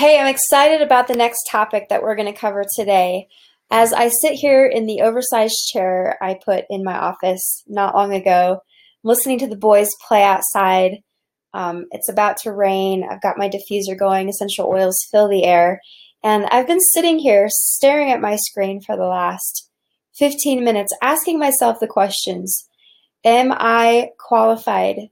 Hey, I'm excited about the next topic that we're going to cover today. As I sit here in the oversized chair I put in my office not long ago, listening to the boys play outside. Um, it's about to rain. I've got my diffuser going, essential oils fill the air. And I've been sitting here staring at my screen for the last 15 minutes, asking myself the questions Am I qualified?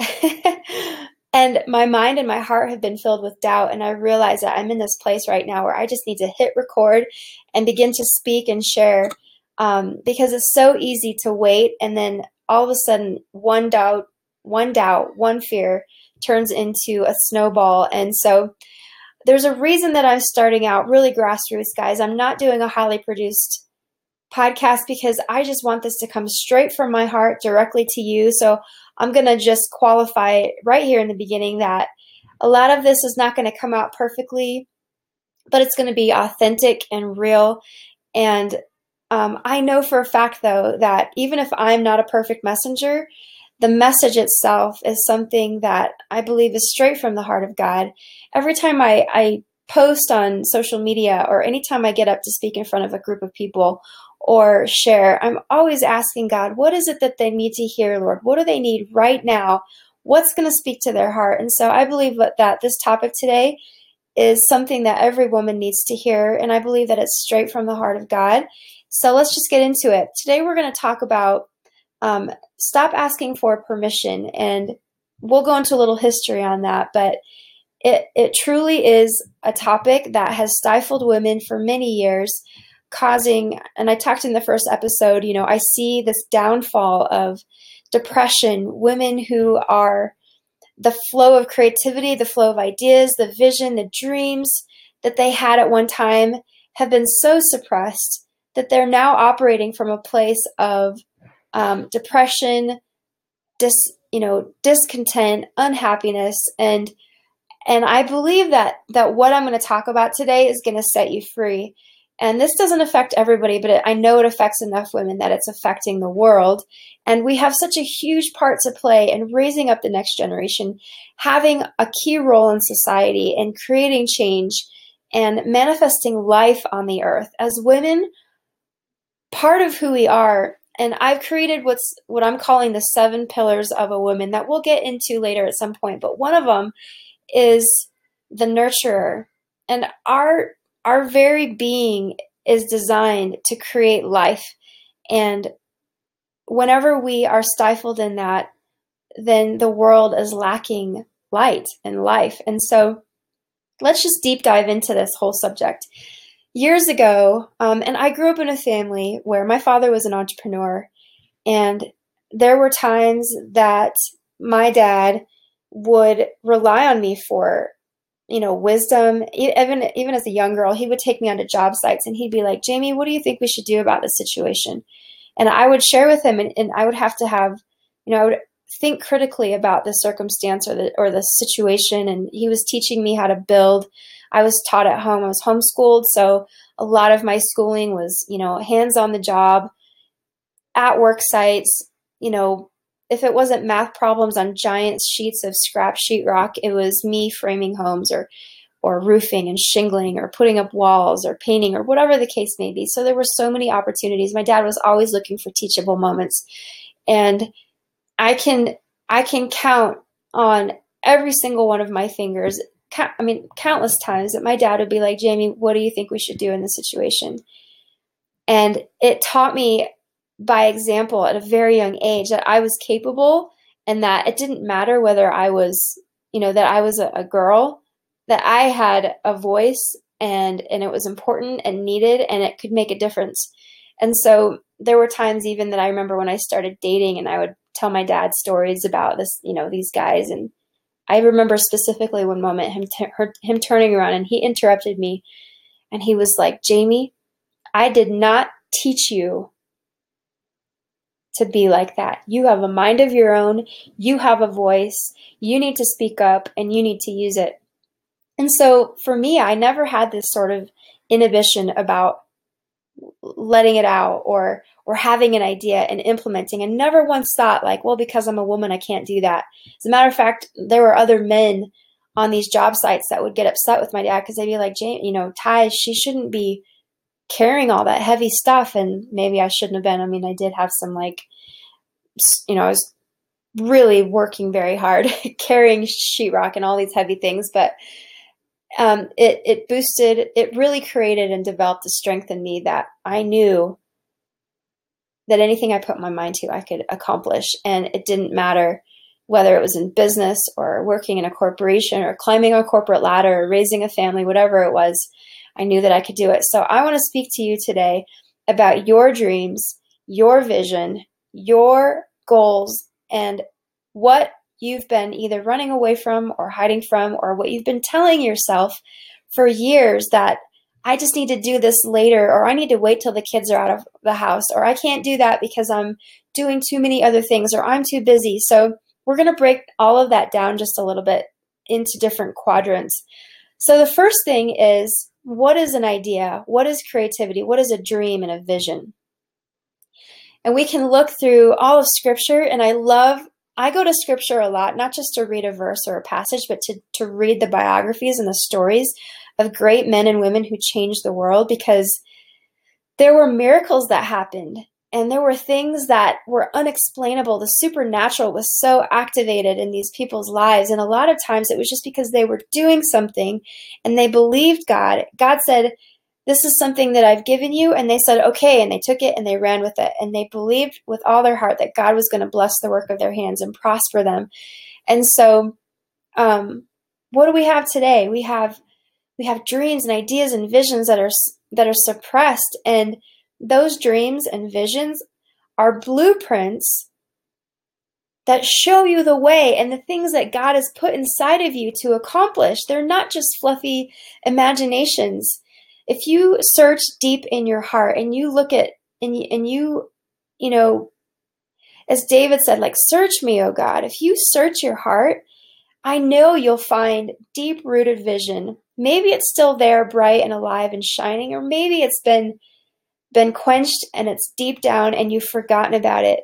and my mind and my heart have been filled with doubt. And I realize that I'm in this place right now where I just need to hit record and begin to speak and share um, because it's so easy to wait and then all of a sudden one doubt, one doubt, one fear turns into a snowball. And so there's a reason that I'm starting out really grassroots, guys. I'm not doing a highly produced podcast because I just want this to come straight from my heart directly to you. So I'm going to just qualify right here in the beginning that a lot of this is not going to come out perfectly, but it's going to be authentic and real. And um, I know for a fact, though, that even if I'm not a perfect messenger, the message itself is something that I believe is straight from the heart of God. Every time I, I post on social media or anytime I get up to speak in front of a group of people or share, I'm always asking God, what is it that they need to hear, Lord? What do they need right now? What's going to speak to their heart? And so I believe that this topic today is something that every woman needs to hear. And I believe that it's straight from the heart of God. So let's just get into it. Today we're going to talk about um, stop asking for permission. And we'll go into a little history on that. But it, it truly is a topic that has stifled women for many years causing, and I talked in the first episode, you know, I see this downfall of depression, women who are the flow of creativity, the flow of ideas, the vision, the dreams that they had at one time have been so suppressed that they're now operating from a place of um, depression, dis, you know, discontent, unhappiness, and and I believe that that what I'm going to talk about today is going to set you free. And this doesn't affect everybody, but it, I know it affects enough women that it's affecting the world. And we have such a huge part to play in raising up the next generation, having a key role in society and creating change and manifesting life on the earth. As women, part of who we are, and I've created what's what I'm calling the seven pillars of a woman that we'll get into later at some point, but one of them is the nurturer. And our our very being is designed to create life. And whenever we are stifled in that, then the world is lacking light and life. And so let's just deep dive into this whole subject. Years ago, um, and I grew up in a family where my father was an entrepreneur, and there were times that my dad would rely on me for you know, wisdom. Even even as a young girl, he would take me onto job sites and he'd be like, "Jamie, what do you think we should do about this situation?" And I would share with him, and, and I would have to have, you know, I would think critically about the circumstance or the or the situation. And he was teaching me how to build. I was taught at home. I was homeschooled, so a lot of my schooling was, you know, hands on the job, at work sites, you know, if it wasn't math problems on giant sheets of scrap sheetrock, it was me framing homes or or roofing and shingling or putting up walls or painting or whatever the case may be. So there were so many opportunities. My dad was always looking for teachable moments. And I can I can count on every single one of my fingers I mean countless times that my dad would be like, "Jamie, what do you think we should do in this situation?" And it taught me by example at a very young age that I was capable and that it didn't matter whether I was, you know, that I was a, a girl, that I had a voice and and it was important and needed and it could make a difference. And so there were times even that I remember when I started dating and I would tell my dad stories about this, you know, these guys and I remember specifically one moment him t- her, him turning around and he interrupted me and he was like, "Jamie, I did not teach you to be like that. You have a mind of your own, you have a voice, you need to speak up and you need to use it. And so for me, I never had this sort of inhibition about letting it out or or having an idea and implementing and never once thought like well because i'm a woman i can't do that as a matter of fact there were other men on these job sites that would get upset with my dad because they'd be like, you know, Ty, she shouldn't be carrying all that heavy stuff. And maybe I shouldn't have been. I mean, I did have some like, you know, I was really working very hard carrying sheetrock and all these heavy things, but um, it it boosted, it really created and developed the strength in me that I knew that anything I put my mind to, I could accomplish, and it didn't matter whether it was in business or working in a corporation or climbing a corporate ladder or raising a family, whatever it was, I knew that I could do it. So I want to speak to you today about your dreams, your vision, your goals, and what you've been either running away from or hiding from, or what you've been telling yourself for years that I just need to do this later, or I need to wait till the kids are out of the house, or I can't do that because I'm doing too many other things, or I'm too busy. So we're going to break all of that down just a little bit into different quadrants. So the first thing is what is an idea? What is creativity? What is a dream and a vision? And we can look through all of scripture and I love I go to scripture a lot, not just to read a verse or a passage, but to, to read the biographies and the stories of great men and women who changed the world because there were miracles that happened and there were things that were unexplainable. The supernatural was so activated in these people's lives. And a lot of times it was just because they were doing something and they believed God. God said, This is something that I've given you. And they said, Okay. And they took it and they ran with it. And they believed with all their heart that God was going to bless the work of their hands and prosper them. And so, um, what do we have today? We have we have dreams and ideas and visions that are that are suppressed and those dreams and visions are blueprints that show you the way and the things that God has put inside of you to accomplish. They're not just fluffy imaginations. If you search deep in your heart and you look at and you, and you you know as David said like search me, O God. If you search your heart, I know you'll find deep rooted vision. Maybe it's still there bright and alive and shining or maybe it's been been quenched and it's deep down and you've forgotten about it.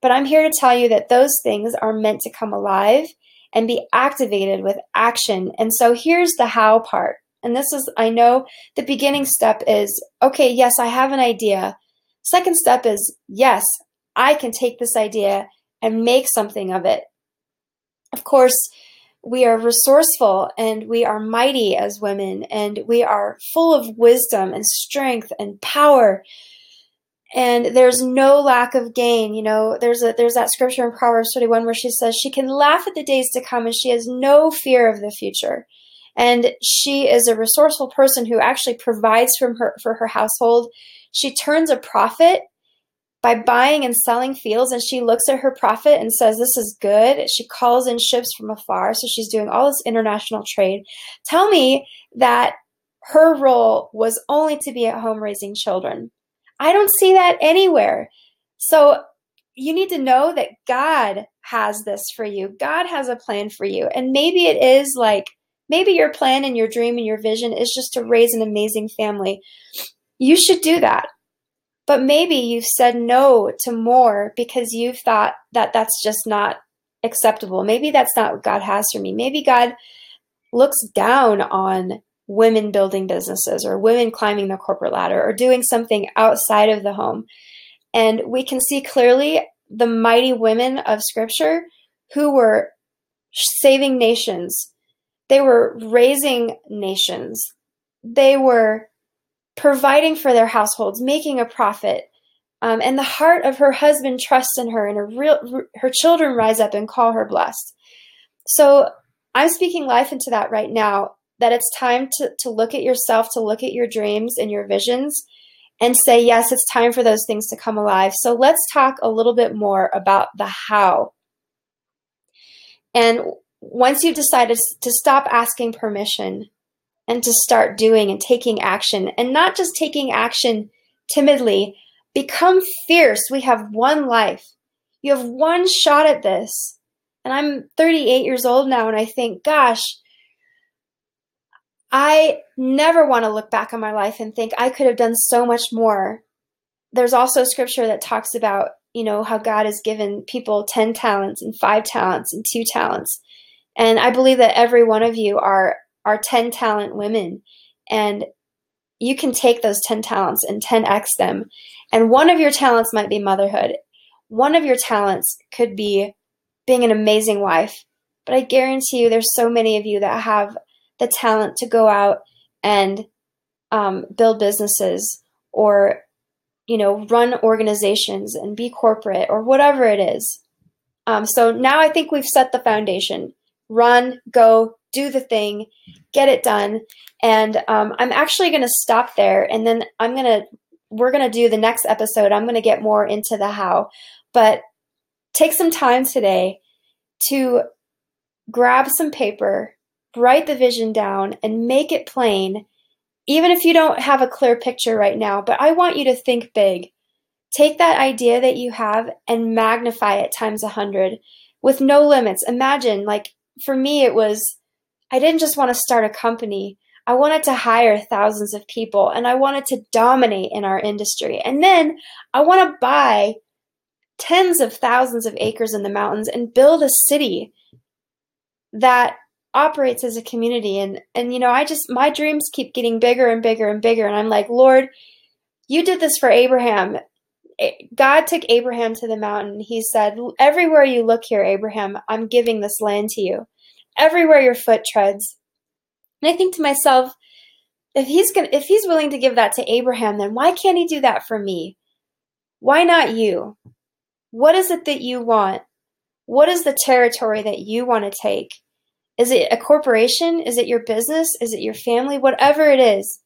But I'm here to tell you that those things are meant to come alive and be activated with action. And so here's the how part. And this is, I know the beginning step is okay, yes, I have an idea. Second step is yes, I can take this idea and make something of it. Of course, we are resourceful and we are mighty as women and we are full of wisdom and strength and power. And there's no lack of gain you know there's a there's that scripture in proverbs 31 where she says she can laugh at the days to come and she has no fear of the future. And she is a resourceful person who actually provides from her for her household. She turns a profit by buying and selling fields and she looks at her profit and says this is good. She calls in ships from afar so she's doing all this international trade. Tell me that her role was only to be at home raising children. I don't see that anywhere. So you need to know that god has this for you. God has a plan for you. And maybe it is like maybe your plan and your dream and your vision is just to raise an amazing family. You should do that but maybe you've said no to more because you've thought that that's just not acceptable. Maybe that's not what God has for me. Maybe God looks down on women building businesses or women climbing the corporate ladder or doing something outside of the home. And we can see clearly the mighty women of Scripture who were saving nations, they were raising nations, they were providing for their households, making a profit. Um, and the heart of her husband trusts in her, and her, real, her children rise up and call her blessed. So I'm speaking life into that right now that it's time to, to look at yourself, to look at your dreams and your visions, and say, yes, it's time for those things to come alive. So let's talk a little bit more about the how. And once you've decided to stop asking permission and to start doing and taking action and not just taking action timidly. Become fierce. We have one life. You have one shot at this. And I'm 38 years old now, and I think, gosh, I never want to look back on my life and think I could have done so much more. There's also scripture that talks about, you know, how God has given people 10 talents and five talents and two talents. And I believe that every one of you are are 10 talent women and you can take those 10 talents and 10x them. And one of your talents might be motherhood. One of your talents could be being an amazing wife. But I guarantee you there's so many of you that have the talent to go out and um, build businesses or you know run organizations and be corporate or whatever it is um, so now i think we've set the foundation run go do the thing get it done and um, i'm actually going to stop there and then i'm going to we're going to do the next episode i'm going to get more into the how but take some time today to grab some paper write the vision down and make it plain even if you don't have a clear picture right now, but I want you to think big. Take that idea that you have and magnify it times a hundred with no limits. Imagine, like, for me, it was I didn't just want to start a company. I wanted to hire thousands of people and I wanted to dominate in our industry. And then I want to buy tens of thousands of acres in the mountains and build a city that operates as a community and and you know i just my dreams keep getting bigger and bigger and bigger and i'm like lord you did this for abraham god took abraham to the mountain he said everywhere you look here abraham i'm giving this land to you everywhere your foot treads and i think to myself if he's going if he's willing to give that to abraham then why can't he do that for me why not you what is it that you want what is the territory that you want to take is it a corporation? Is it your business? Is it your family? Whatever it is,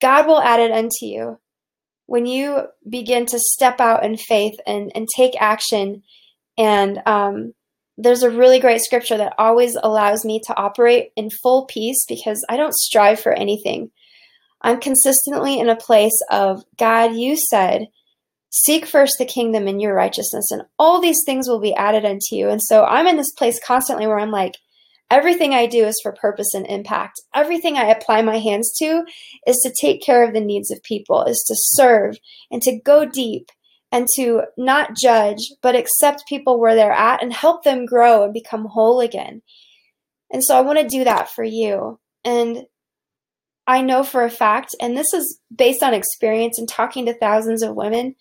God will add it unto you. When you begin to step out in faith and, and take action, and um, there's a really great scripture that always allows me to operate in full peace because I don't strive for anything. I'm consistently in a place of God, you said, seek first the kingdom and your righteousness, and all these things will be added unto you. And so I'm in this place constantly where I'm like, Everything I do is for purpose and impact. Everything I apply my hands to is to take care of the needs of people, is to serve and to go deep and to not judge, but accept people where they're at and help them grow and become whole again. And so I want to do that for you. And I know for a fact, and this is based on experience and talking to thousands of women,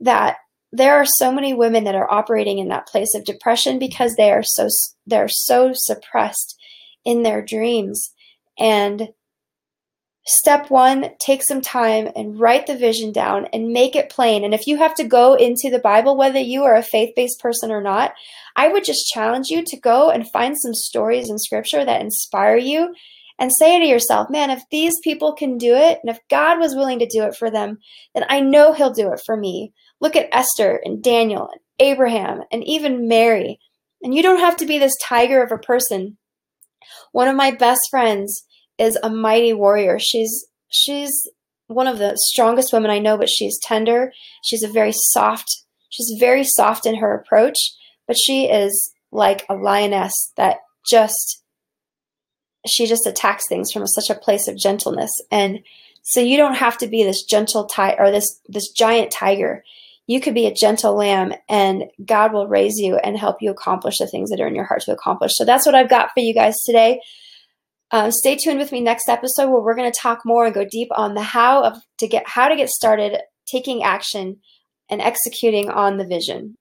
that there are so many women that are operating in that place of depression because they are so they're so suppressed in their dreams and step 1 take some time and write the vision down and make it plain and if you have to go into the bible whether you are a faith-based person or not i would just challenge you to go and find some stories in scripture that inspire you and say to yourself, man, if these people can do it, and if God was willing to do it for them, then I know He'll do it for me. Look at Esther and Daniel and Abraham and even Mary. And you don't have to be this tiger of a person. One of my best friends is a mighty warrior. She's she's one of the strongest women I know, but she's tender. She's a very soft, she's very soft in her approach, but she is like a lioness that just she just attacks things from such a place of gentleness. And so you don't have to be this gentle tiger or this this giant tiger you could be a gentle lamb and God will raise you and help you accomplish the things that are in your heart to accomplish. So that's what I've got for you guys today. Um, stay tuned with me next episode where we're going to talk more and go deep on the how of to get how to get started taking action and executing on the vision.